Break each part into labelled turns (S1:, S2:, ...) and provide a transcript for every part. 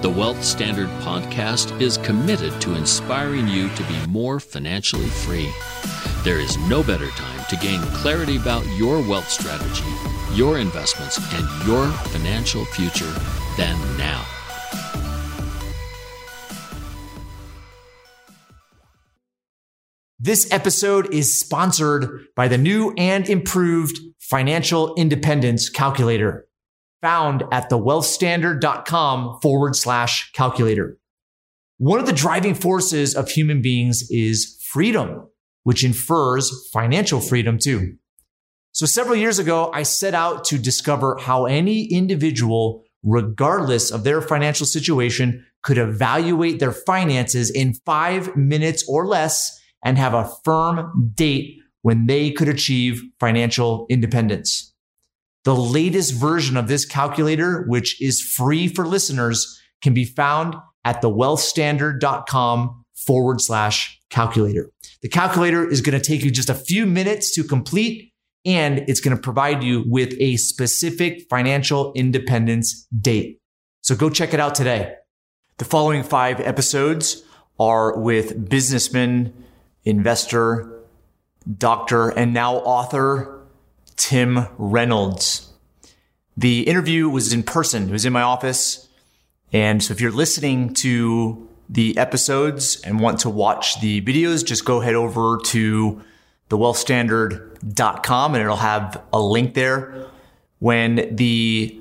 S1: The Wealth Standard podcast is committed to inspiring you to be more financially free. There is no better time to gain clarity about your wealth strategy, your investments, and your financial future than now.
S2: This episode is sponsored by the new and improved Financial Independence Calculator, found at thewealthstandard.com forward slash calculator. One of the driving forces of human beings is freedom, which infers financial freedom too. So several years ago, I set out to discover how any individual, regardless of their financial situation, could evaluate their finances in five minutes or less and have a firm date when they could achieve financial independence. The latest version of this calculator, which is free for listeners, can be found at thewealthstandard.com forward slash calculator. The calculator is going to take you just a few minutes to complete, and it's going to provide you with a specific financial independence date. So go check it out today. The following five episodes are with businessman, investor, doctor, and now author Tim Reynolds. The interview was in person. It was in my office. And so if you're listening to the episodes and want to watch the videos, just go head over to thewealthstandard.com and it'll have a link there. When the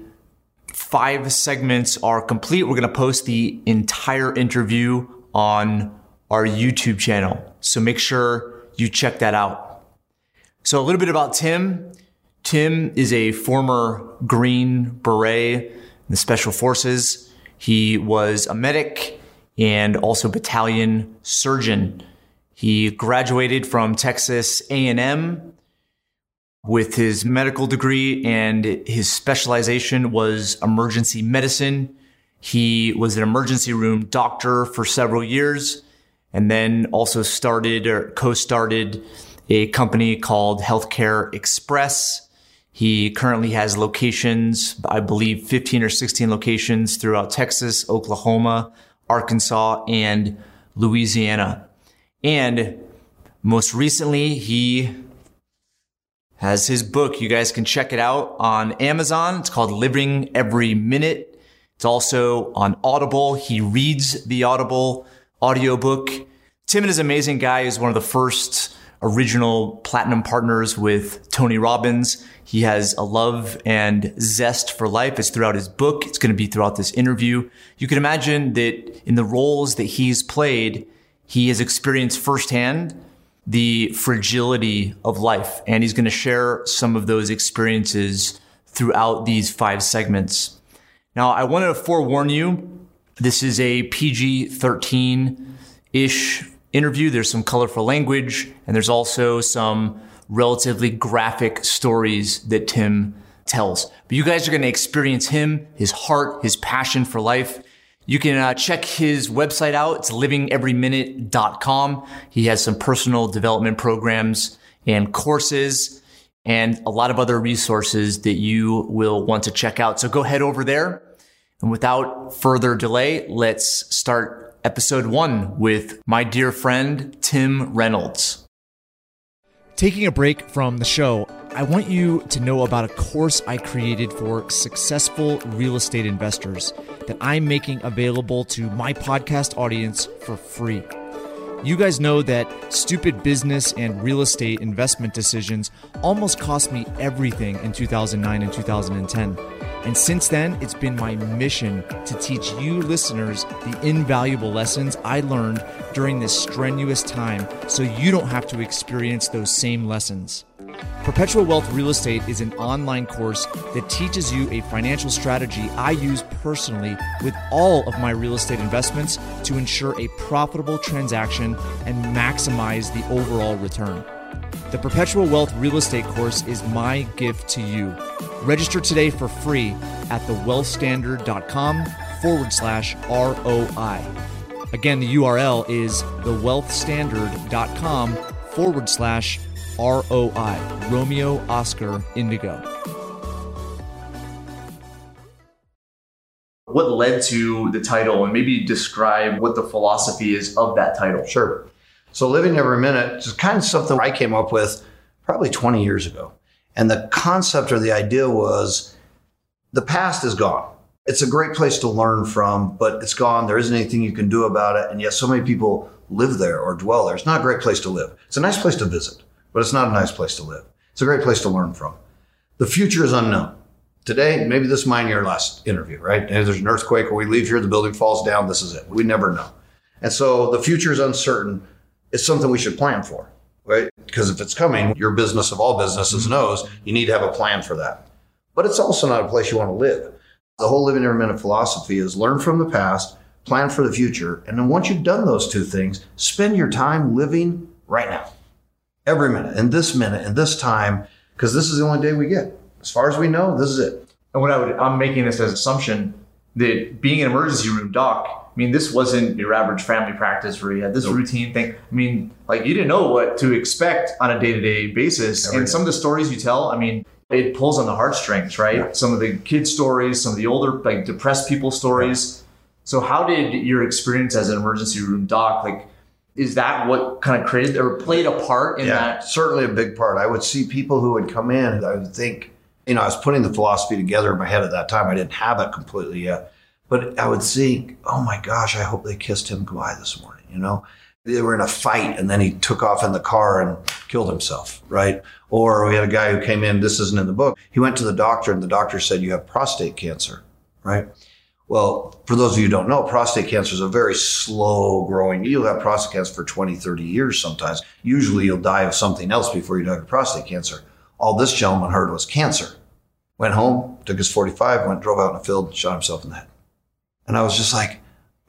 S2: five segments are complete, we're going to post the entire interview on our YouTube channel. So make sure you check that out. So a little bit about Tim. Tim is a former Green Beret in the Special Forces. He was a medic and also battalion surgeon. He graduated from Texas A&M with his medical degree and his specialization was emergency medicine. He was an emergency room doctor for several years and then also started or co-started a company called Healthcare Express. He currently has locations, I believe 15 or 16 locations throughout Texas, Oklahoma, Arkansas, and Louisiana. And most recently, he has his book. You guys can check it out on Amazon. It's called Living Every Minute. It's also on Audible. He reads the Audible audiobook. Tim is an amazing guy. He's one of the first original platinum partners with Tony Robbins. He has a love and zest for life. It's throughout his book. It's going to be throughout this interview. You can imagine that in the roles that he's played, he has experienced firsthand the fragility of life. And he's going to share some of those experiences throughout these five segments. Now, I want to forewarn you this is a PG 13 ish interview. There's some colorful language, and there's also some relatively graphic stories that Tim tells. But you guys are going to experience him, his heart, his passion for life. You can uh, check his website out. It's livingeveryminute.com. He has some personal development programs and courses and a lot of other resources that you will want to check out. So go head over there and without further delay, let's start episode one with my dear friend, Tim Reynolds.
S3: Taking a break from the show, I want you to know about a course I created for successful real estate investors. that I'm making available to my podcast audience for free. You guys know that stupid business and real estate investment decisions almost cost me everything in 2009 and 2010. And since then, it's been my mission to teach you listeners the invaluable lessons I learned during this strenuous time so you don't have to experience those same lessons. Perpetual Wealth Real Estate is an online course that teaches you a financial strategy I use personally with all of my real estate investments to ensure a profitable transaction and maximize the overall return. The Perpetual Wealth Real Estate course is my gift to you. Register today for free at thewealthstandard.com forward slash ROI. Again, the URL is thewealthstandard.com forward slash ROI, Romeo Oscar Indigo.
S2: What led to the title, and maybe describe what the philosophy is of that title?
S4: Sure. So, Living Every Minute is kind of something I came up with probably 20 years ago. And the concept or the idea was the past is gone. It's a great place to learn from, but it's gone. There isn't anything you can do about it. And yet, so many people live there or dwell there. It's not a great place to live. It's a nice place to visit, but it's not a nice place to live. It's a great place to learn from. The future is unknown. Today, maybe this might be your last interview, right? And there's an earthquake or we leave here, the building falls down, this is it. We never know. And so the future is uncertain. It's something we should plan for, right? Because if it's coming, your business of all businesses mm-hmm. knows you need to have a plan for that. But it's also not a place you want to live. The whole living every minute philosophy is learn from the past, plan for the future. And then once you've done those two things, spend your time living right now. Every minute, and this minute, and this time, because this is the only day we get. As far as we know, this is it.
S2: And what I would, I'm making this as assumption that being an emergency room doc, I mean, this wasn't your average family practice where you had this
S4: Nope.
S2: routine thing. I mean, like you didn't know what to expect on a day to day basis.
S4: Every
S2: and
S4: day.
S2: some of the stories you tell, I mean, it pulls on the heartstrings, right?
S4: Yeah.
S2: Some of the kids' stories, some of the older, like depressed people stories. So, how did your experience as an emergency room doc, like, is that what kind of created or played a part in
S4: yeah,
S2: that?
S4: certainly a big part. I would see people who would come in, I would think, you know, I was putting the philosophy together in my head at that time. I didn't have it completely yet, but I would think, oh my gosh, I hope they kissed him goodbye this morning. You know, they were in a fight, and then he took off in the car and killed himself, right? Or we had a guy who came in. This isn't in the book. He went to the doctor, and the doctor said you have prostate cancer, right? Well, for those of you who don't know, prostate cancer is a very slow growing. You'll have prostate cancer for 20, 30 years sometimes. Usually you'll die of something else before you die of prostate cancer. All this gentleman heard was cancer. Went home, took his 45, went, drove out in a field, shot himself in the head. And I was just like,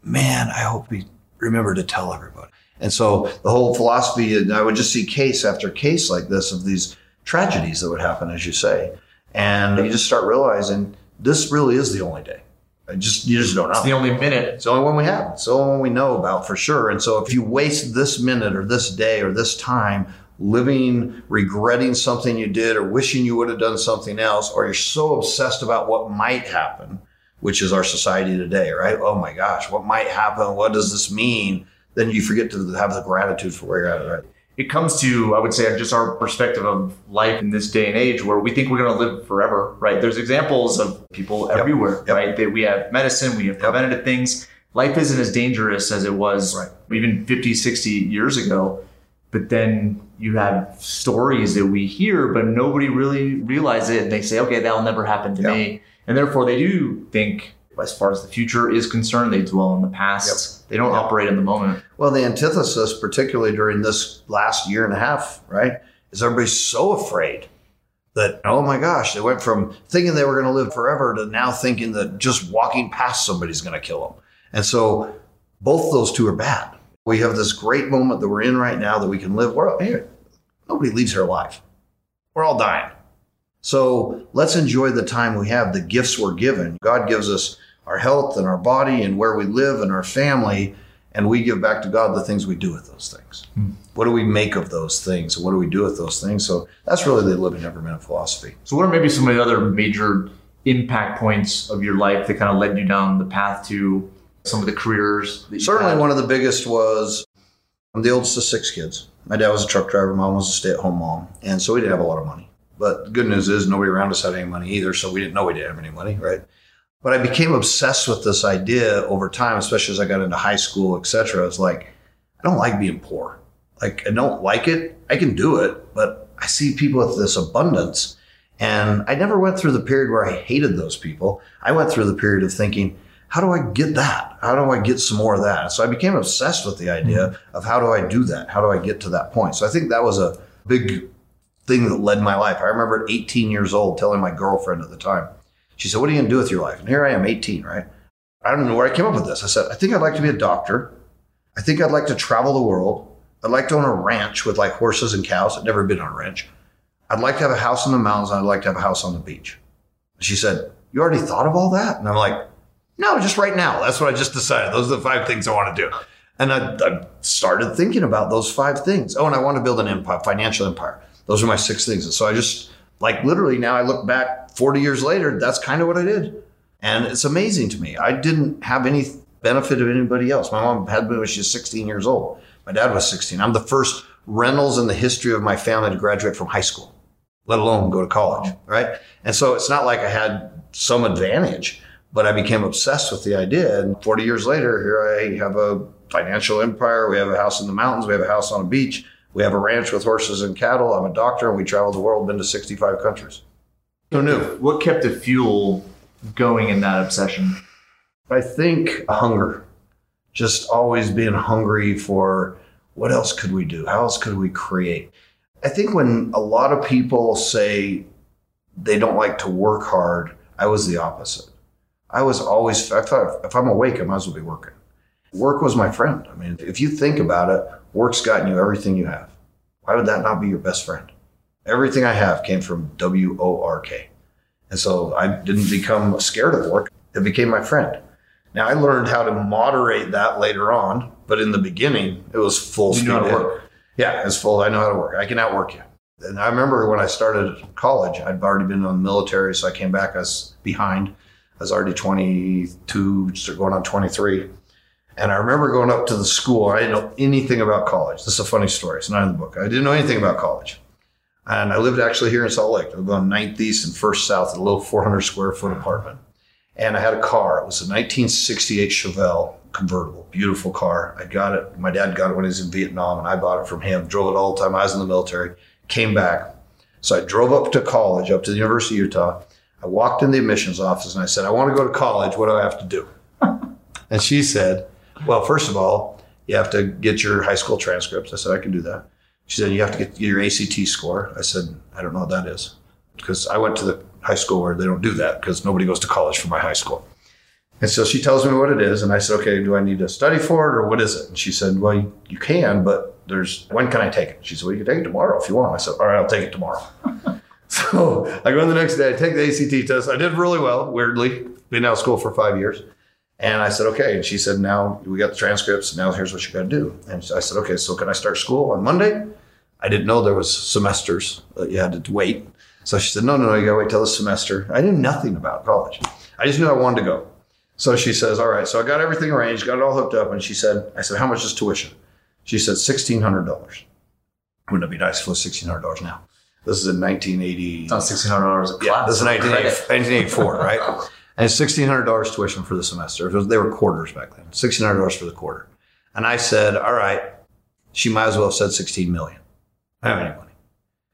S4: man, I hope he remembered to tell everybody. And so the whole philosophy, and I would just see case after case like this of these tragedies that would happen, as you say. And you just start realizing this really is the only day. I just you just don't know.
S2: It's the only minute.
S4: It's the only one we have. It's the only one we know about for sure. And so if you waste this minute or this day or this time living, regretting something you did or wishing you would have done something else, or you're so obsessed about what might happen, which is our society today, right? Oh my gosh, what might happen? What does this mean? Then you forget to have the gratitude for where you're at, right?
S2: it comes to i would say just our perspective of life in this day and age where we think we're going to live forever right there's examples of people everywhere
S4: Yep.
S2: right that we have medicine we have preventative things life isn't as dangerous as it was
S4: Right.
S2: even 50 60 years ago but then you have stories that we hear but nobody really realizes it and they say okay that'll never happen to
S4: Yep.
S2: me and therefore they do think as far as the future is concerned they dwell in the past they don't
S4: Yep.
S2: operate in the moment
S4: Well, the antithesis, particularly during this last year and a half, right, is everybody's so afraid that, oh my gosh, they went from thinking they were going to live forever to now thinking that just walking past somebody's going to kill them. And so both those two are bad. We have this great moment that we're in right now that we can live. We're here. Nobody leaves here alive. We're all dying. So let's enjoy the time we have, the gifts we're given. God gives us our health and our body and where we live and our family and we give back to God the things we do with those things. Hmm. What do we make of those things? What do we do with those things? So that's really the living every minute philosophy.
S2: So, what are maybe some of the other major impact points of your life that kind of led you down the path to some of the careers? That you
S4: Certainly,
S2: had?
S4: one of the biggest was I'm the oldest of six kids. My dad was a truck driver, mom was a stay at home mom. And so we didn't have a lot of money. But the good news is nobody around us had any money either. So we didn't know we didn't have any money, right? But I became obsessed with this idea over time, especially as I got into high school, et cetera. It's like, I don't like being poor. Like, I don't like it. I can do it, but I see people with this abundance. And I never went through the period where I hated those people. I went through the period of thinking, how do I get that? How do I get some more of that? So I became obsessed with the idea of how do I do that? How do I get to that point? So I think that was a big thing that led my life. I remember at 18 years old telling my girlfriend at the time, she said, What are you going to do with your life? And here I am, 18, right? I don't know where I came up with this. I said, I think I'd like to be a doctor. I think I'd like to travel the world. I'd like to own a ranch with like horses and cows. I'd never been on a ranch. I'd like to have a house in the mountains. I'd like to have a house on the beach. She said, You already thought of all that? And I'm like, No, just right now. That's what I just decided. Those are the five things I want to do. And I, I started thinking about those five things. Oh, and I want to build an empire, financial empire. Those are my six things. And so I just, like, literally now I look back 40 years later, that's kind of what I did. And it's amazing to me. I didn't have any benefit of anybody else. My mom had me when she was 16 years old. My dad was 16. I'm the first Reynolds in the history of my family to graduate from high school, let alone go to college, right? And so it's not like I had some advantage, but I became obsessed with the idea. And 40 years later, here I have a financial empire. We have a house in the mountains. We have a house on a beach. We have a ranch with horses and cattle. I'm a doctor and we travel the world, been to 65 countries. Who knew?
S3: What kept the fuel going in that obsession?
S4: I think hunger, just always being hungry for what else could we do? How else could we create? I think when a lot of people say they don't like to work hard, I was the opposite. I was always, I thought if I'm awake, I might as well be working. Work was my friend. I mean, if you think about it, work's gotten you everything you have. Why would that not be your best friend? Everything I have came from W O R K. And so I didn't become scared of work. It became my friend. Now I learned how to moderate that later on, but in the beginning, it was full
S3: You
S4: speed.
S3: know how to work.
S4: Yeah, it's full. I know how to work. I can outwork you. And I remember when I started college, I'd already been in the military, so I came back. as behind. I was already 22, just going on 23. And I remember going up to the school. I didn't know anything about college. This is a funny story. It's not in the book. I didn't know anything about college. And I lived actually here in Salt Lake. I lived on 9th East and First South, in a little 400 square foot apartment. And I had a car. It was a 1968 Chevelle convertible, beautiful car. I got it. My dad got it when he was in Vietnam, and I bought it from him. Drove it all the time. I was in the military. Came back. So I drove up to college, up to the University of Utah. I walked in the admissions office and I said, I want to go to college. What do I have to do? and she said, Well, first of all, you have to get your high school transcripts. I said, I can do that. She said, You have to get your ACT score. I said, I don't know what that is. Because I went to the high school where they don't do that because nobody goes to college for my high school. And so she tells me what it is. And I said, Okay, do I need to study for it or what is it? And she said, Well, you, you can, but there's when can I take it? She said, Well, you can take it tomorrow if you want. I said, All right, I'll take it tomorrow. so I go in the next day, I take the ACT test. I did really well, weirdly. Been out of school for five years. And I said, okay. And she said, now we got the transcripts. Now here's what you got to do. And I said, okay, so can I start school on Monday? I didn't know there was semesters that you had to wait. So she said, no, no, no, you got to wait till the semester. I knew nothing about college. I just knew I wanted to go. So she says, all right. So I got everything arranged, got it all hooked up. And she said, I said, how much is tuition? She said, $1,600. Wouldn't it be nice if it was $1,600 now? This is in 1980.
S3: It's not sixteen hundred dollars a class.
S4: Yeah, this is 1980 1984, right? And it's $1,600 tuition for the semester. Was, they were quarters back then. $1,600 for the quarter. And I said, all right, she might as well have said 16 million. I don't have any money.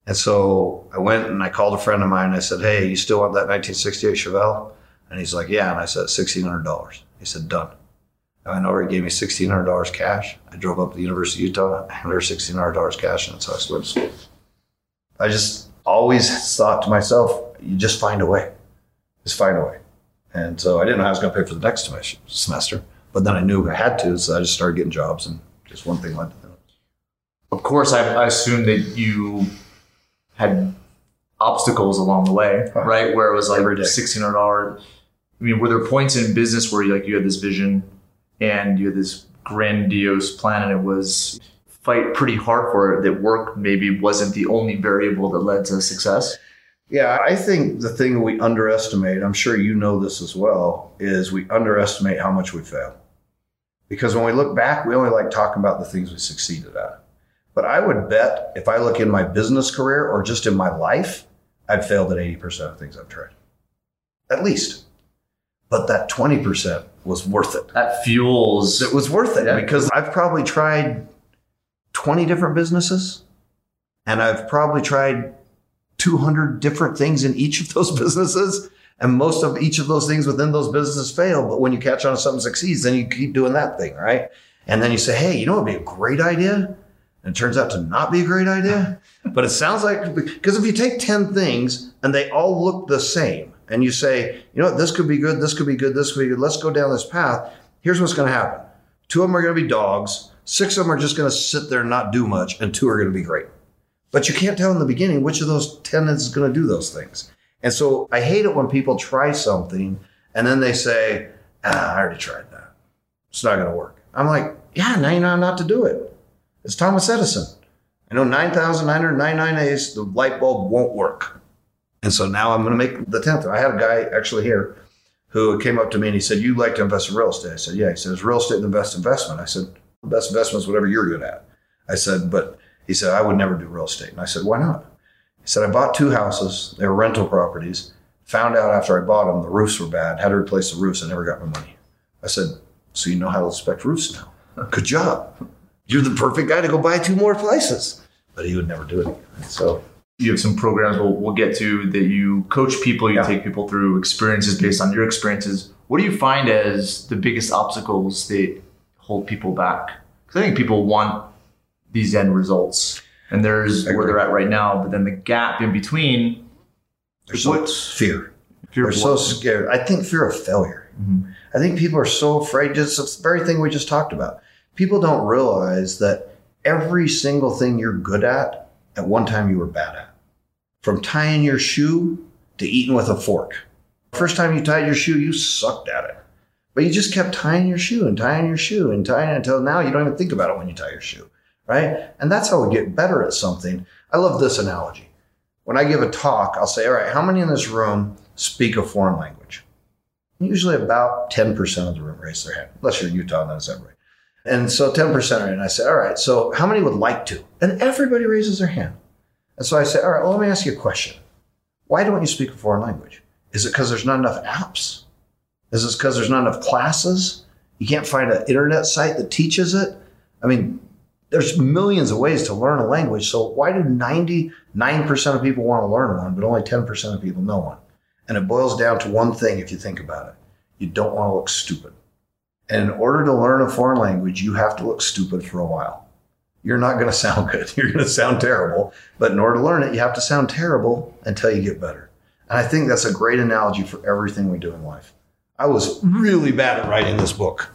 S4: And so I went and I called a friend of mine. And I said, hey, you still want that 1968 Chevelle? And he's like, yeah. And I said, $1,600. He said, done. I went over, he gave me $1,600 cash. I drove up to the University of Utah, handed her $1,600 cash, and that's how I to school. I just always thought to myself, you just find a way. Just find a way. And so I didn't know how I was going to pay for the next semester- semester, but then I knew I had to, so I just started getting jobs, and just one thing led to the other.
S3: Of course, I, I assume that you had obstacles along the way, right? Where it was like sixteen hundred dollars. I mean, were there points in business where you like you had this vision and you had this grandiose plan, and it was fight pretty hard for it? That work maybe wasn't the only variable that led to success.
S4: Yeah, I think the thing we underestimate, I'm sure you know this as well, is we underestimate how much we fail. Because when we look back, we only like talking about the things we succeeded at. But I would bet if I look in my business career or just in my life, I've failed at 80% of things I've tried. At least. but that 20% was worth it.
S5: That fuels.
S4: It was worth it
S5: Yeah.
S4: because I've probably tried 20 different businesses and I've probably tried 200 different things in each of those businesses. And most of each of those things within those businesses fail. But when you catch on to something succeeds, then you keep doing that thing, right? And then you say, hey, you know what would be a great idea? And it turns out to not be a great idea. but it sounds like, because if you take 10 things and they all look the same, and you say, you know what, this could be good, this could be good, this could be good, let's go down this path, here's what's going to happen. Two of them are going to be dogs, six of them are just going to sit there and not do much, and two are going to be great. But you can't tell in the beginning which of those 10 is going to do those things. And so I hate it when people try something and then they say, ah, I already tried that. It's not going to work. I'm like, yeah, now you know not to do it. It's Thomas Edison. I know 9,999 A's, the light bulb won't work. And so now I'm going to make the 10th. I had a guy actually here who came up to me and he said, You like to invest in real estate? I said, Yeah. He said, Is real estate the best investment? I said, The best investment is whatever you're good at. I said, But he said, I would never do real estate. And I said, Why not? He said, I bought two houses. They were rental properties. Found out after I bought them, the roofs were bad. Had to replace the roofs. I never got my money. I said, So you know how to inspect roofs now? Good job. You're the perfect guy to go buy two more places. But he would never do it. So
S5: you have some programs we'll, we'll get to that you coach people, you
S4: Yeah.
S5: take people through experiences based on your experiences. What do you find as the biggest obstacles that hold people back? Because I think people want these end results, and there's where they're at right now, but then the gap in between.
S4: there's so
S5: What-
S4: fear.
S5: Fear
S4: They're
S5: of
S4: so scared. I think fear of failure.
S5: Mhm.
S4: I think people are so afraid. Just the very thing we just talked about. People don't realize that every single thing you're good at, at one time you were bad at. From tying your shoe to eating with a fork. First time you tied your shoe, you sucked at it. But you just kept tying your shoe and tying your shoe and tying it until now you don't even think about it when you tie your shoe. Right? And that's how we get better at something. I love this analogy. When I give a talk, I'll say, all right, how many in this room speak a foreign language? Usually about 10% of the room raise their hand, unless you're in Utah and then it's everybody. And so 10% are in. I say, all right, so how many would like to? And everybody raises their hand. And so I say, all right, well, let me ask you a question. Why don't you speak a foreign language? Is it because there's not enough apps? Is it because there's not enough classes? You can't find an internet site that teaches it? I mean, there's millions of ways to learn a language. So why do 99% of people want to learn one, but only 10% of people know one? And it boils down to one thing if you think about it. You don't want to look stupid. And in order to learn a foreign language, you have to look stupid for a while. You're not going to sound good. You're going to sound terrible. But in order to learn it, you have to sound terrible until you get better. And I think that's a great analogy for everything we do in life. I was really bad at writing this book,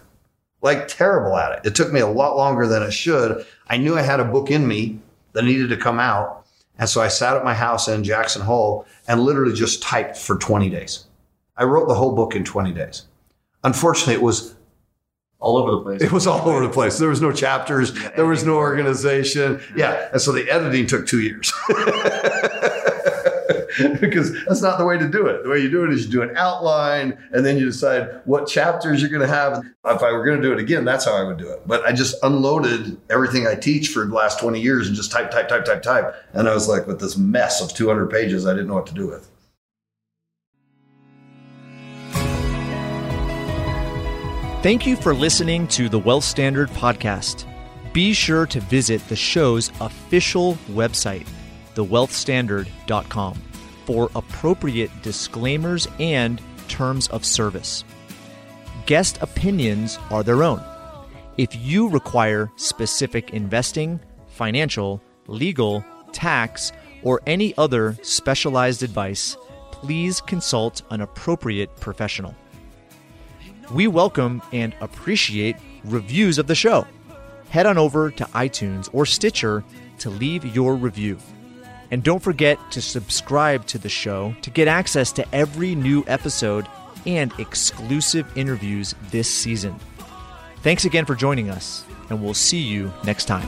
S4: like terrible at it. It took me a lot longer than it should. I knew I had a book in me that needed to come out. And so I sat at my house in Jackson Hole and literally just typed for 20 days. I wrote the whole book in 20 days. Unfortunately, it was
S5: all over the place.
S4: it was all over the place. There was no chapters. There was no organization. Yeah. And so the editing took two years. because that's not the way to do it. The way you do it is you do an outline and then you decide what chapters you're going to have. If I were going to do it again, that's how I would do it. But I just unloaded everything I teach for the last 20 years and just type, type, type, type, type. And I was like, with this mess of 200 pages, I didn't know what to do with.
S2: Thank you for listening to the Wealth Standard Podcast. Be sure to visit the show's official website, thewealthstandard.com, for appropriate disclaimers and terms of service. Guest opinions are their own. If you require specific investing, financial, legal, tax, or any other specialized advice, please consult an appropriate professional. We welcome and appreciate reviews of the show. Head on over to iTunes or Stitcher to leave your review. And don't forget to subscribe to the show to get access to every new episode and exclusive interviews this season. Thanks again for joining us, and we'll see you next time.